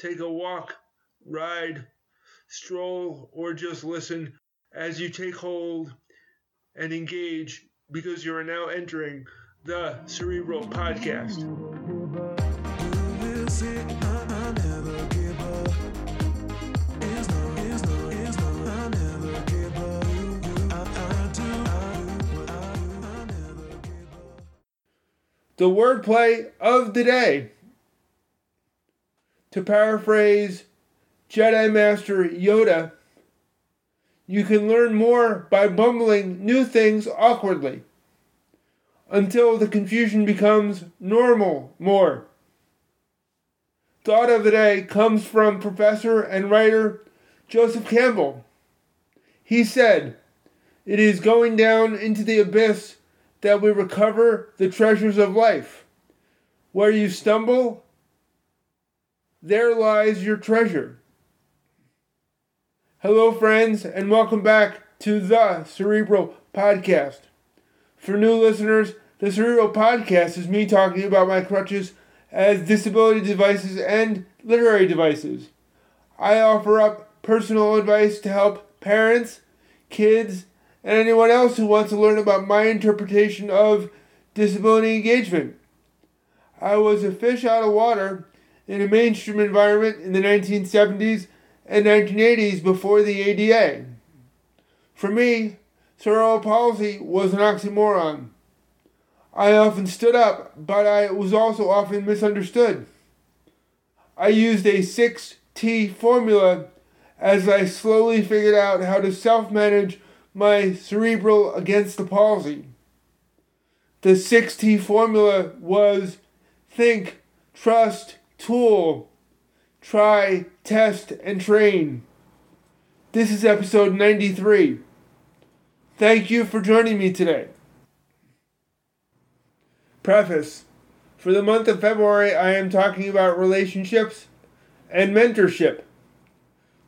take a walk, ride, stroll, or just listen as you take hold and engage because you are now entering the Cerebral Podcast. The wordplay of the day. To paraphrase Jedi Master Yoda, you can learn more by bumbling new things awkwardly until the confusion becomes normal more. Thought of the day comes from professor and writer Joseph Campbell. He said, It is going down into the abyss that we recover the treasures of life. Where you stumble, there lies your treasure. Hello, friends, and welcome back to the Cerebral Podcast. For new listeners, the Cerebral Podcast is me talking about my crutches as disability devices and literary devices. I offer up personal advice to help parents, kids, and anyone else who wants to learn about my interpretation of disability engagement. I was a fish out of water in a mainstream environment in the 1970s and 1980s before the ADA. For me, cerebral palsy was an oxymoron. I often stood up, but I was also often misunderstood. I used a 6T formula as I slowly figured out how to self manage my cerebral against the palsy. The 6T formula was think, trust, tool, try, test, and train. This is episode 93. Thank you for joining me today. Preface For the month of February, I am talking about relationships and mentorship.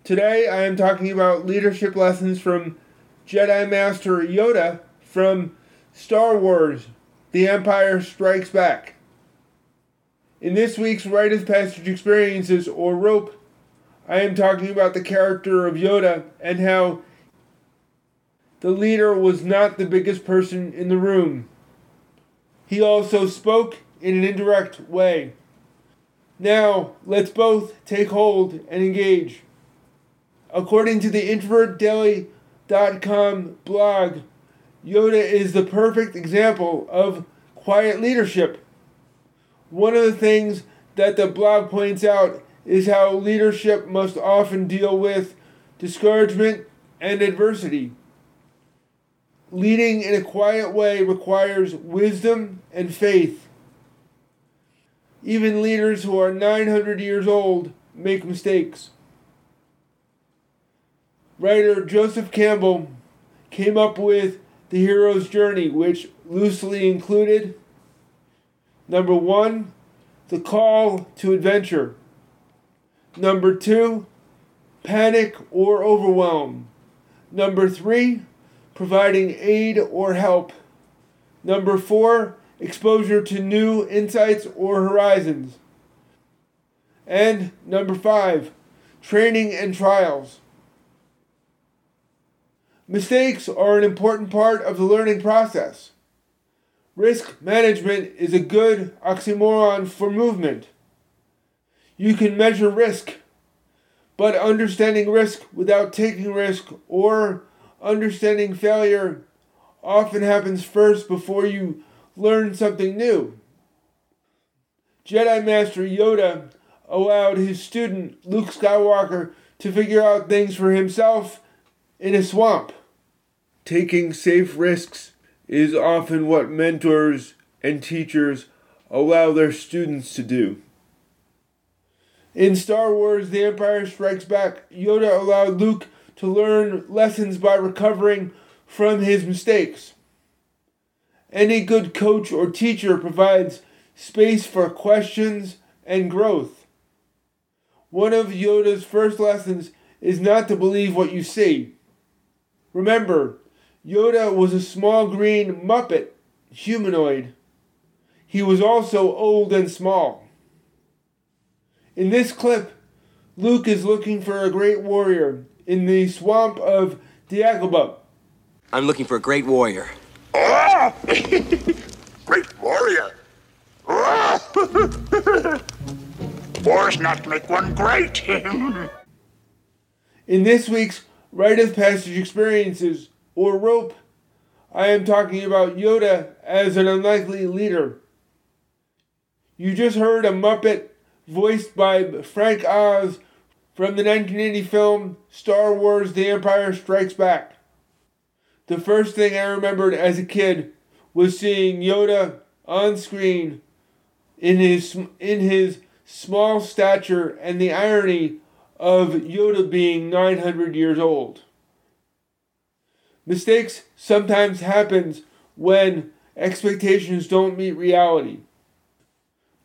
Today, I am talking about leadership lessons from Jedi Master Yoda from Star Wars The Empire Strikes Back. In this week's Rite of Passage Experiences, or ROPE, I am talking about the character of Yoda and how the leader was not the biggest person in the room. He also spoke in an indirect way. Now, let's both take hold and engage. According to the introvertdaily.com blog, Yoda is the perfect example of quiet leadership. One of the things that the blog points out is how leadership must often deal with discouragement and adversity. Leading in a quiet way requires wisdom and faith. Even leaders who are 900 years old make mistakes. Writer Joseph Campbell came up with the hero's journey, which loosely included Number one, the call to adventure. Number two, panic or overwhelm. Number three, providing aid or help. Number four, exposure to new insights or horizons. And number five, training and trials. Mistakes are an important part of the learning process. Risk management is a good oxymoron for movement. You can measure risk, but understanding risk without taking risk or understanding failure often happens first before you learn something new. Jedi Master Yoda allowed his student Luke Skywalker to figure out things for himself in a swamp. Taking safe risks is often what mentors and teachers allow their students to do. In Star Wars The Empire Strikes Back, Yoda allowed Luke to learn lessons by recovering from his mistakes. Any good coach or teacher provides space for questions and growth. One of Yoda's first lessons is not to believe what you see. Remember, Yoda was a small green Muppet humanoid. He was also old and small. In this clip, Luke is looking for a great warrior in the swamp of Dagobah. I'm looking for a great warrior. Ah! great warrior. Ah! Wars not make one great. in this week's Rite of Passage Experiences, or Rope, I am talking about Yoda as an unlikely leader. You just heard a Muppet voiced by Frank Oz from the 1980 film Star Wars The Empire Strikes Back. The first thing I remembered as a kid was seeing Yoda on screen in his in his small stature and the irony of Yoda being 900 years old. Mistakes sometimes happens when expectations don't meet reality.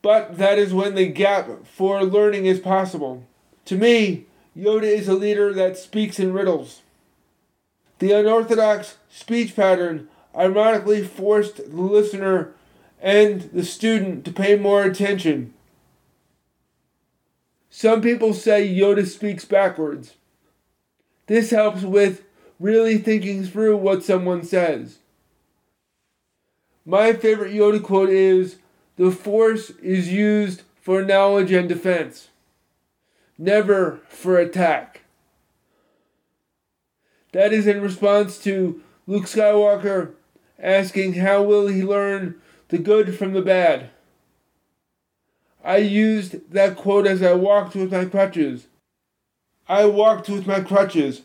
But that is when the gap for learning is possible. To me, Yoda is a leader that speaks in riddles. The unorthodox speech pattern ironically forced the listener and the student to pay more attention. Some people say Yoda speaks backwards. This helps with really thinking through what someone says. My favorite Yoda quote is The Force is used for knowledge and defense, never for attack. That is in response to Luke Skywalker asking how will he learn the good from the bad. I used that quote as I walked with my crutches. I walked with my crutches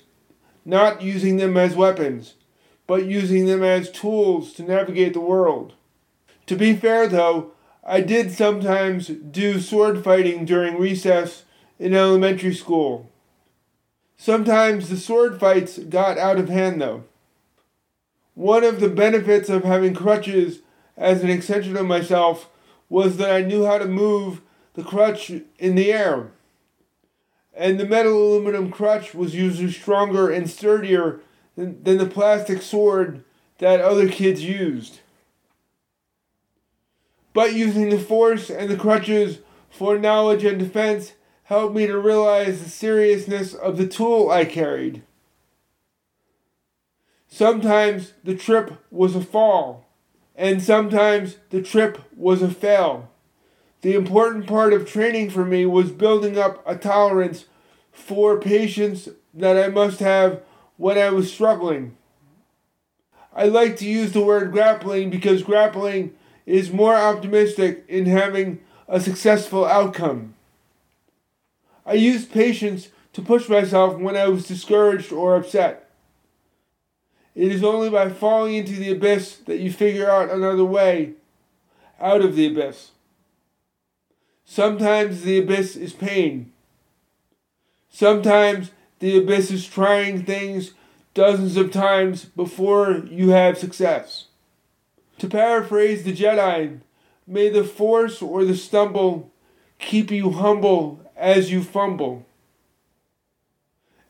not using them as weapons, but using them as tools to navigate the world. To be fair, though, I did sometimes do sword fighting during recess in elementary school. Sometimes the sword fights got out of hand, though. One of the benefits of having crutches as an extension of myself was that I knew how to move the crutch in the air and the metal aluminum crutch was usually stronger and sturdier than, than the plastic sword that other kids used. But using the force and the crutches for knowledge and defense helped me to realize the seriousness of the tool I carried. Sometimes the trip was a fall, and sometimes the trip was a fail. The important part of training for me was building up a tolerance for patience that I must have when I was struggling. I like to use the word grappling because grappling is more optimistic in having a successful outcome. I used patience to push myself when I was discouraged or upset. It is only by falling into the abyss that you figure out another way out of the abyss. Sometimes the abyss is pain. Sometimes the abyss is trying things dozens of times before you have success. To paraphrase the Jedi, may the force or the stumble keep you humble as you fumble.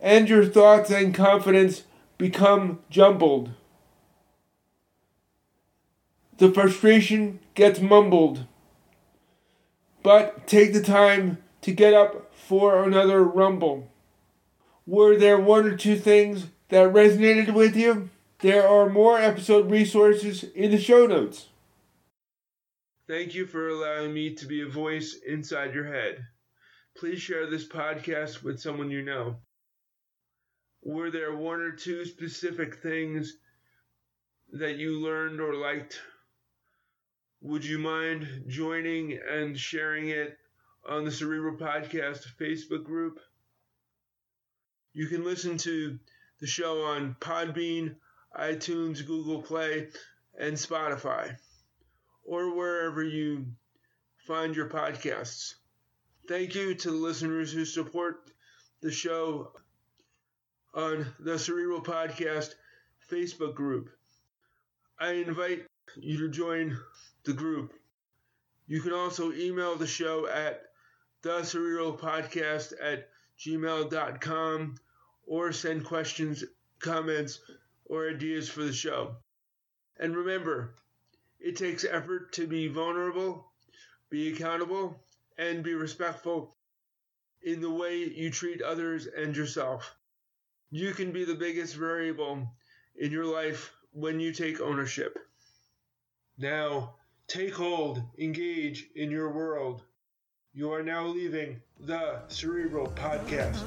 And your thoughts and confidence become jumbled. The frustration gets mumbled but take the time to get up for another rumble. Were there one or two things that resonated with you? There are more episode resources in the show notes. Thank you for allowing me to be a voice inside your head. Please share this podcast with someone you know. Were there one or two specific things that you learned or liked would you mind joining and sharing it on the Cerebral Podcast Facebook group? You can listen to the show on Podbean, iTunes, Google Play, and Spotify, or wherever you find your podcasts. Thank you to the listeners who support the show on the Cerebral Podcast Facebook group. I invite you to join the group. You can also email the show at the at gmail.com or send questions, comments, or ideas for the show. And remember, it takes effort to be vulnerable, be accountable, and be respectful in the way you treat others and yourself. You can be the biggest variable in your life when you take ownership. Now, take hold, engage in your world. You are now leaving the Cerebral Podcast.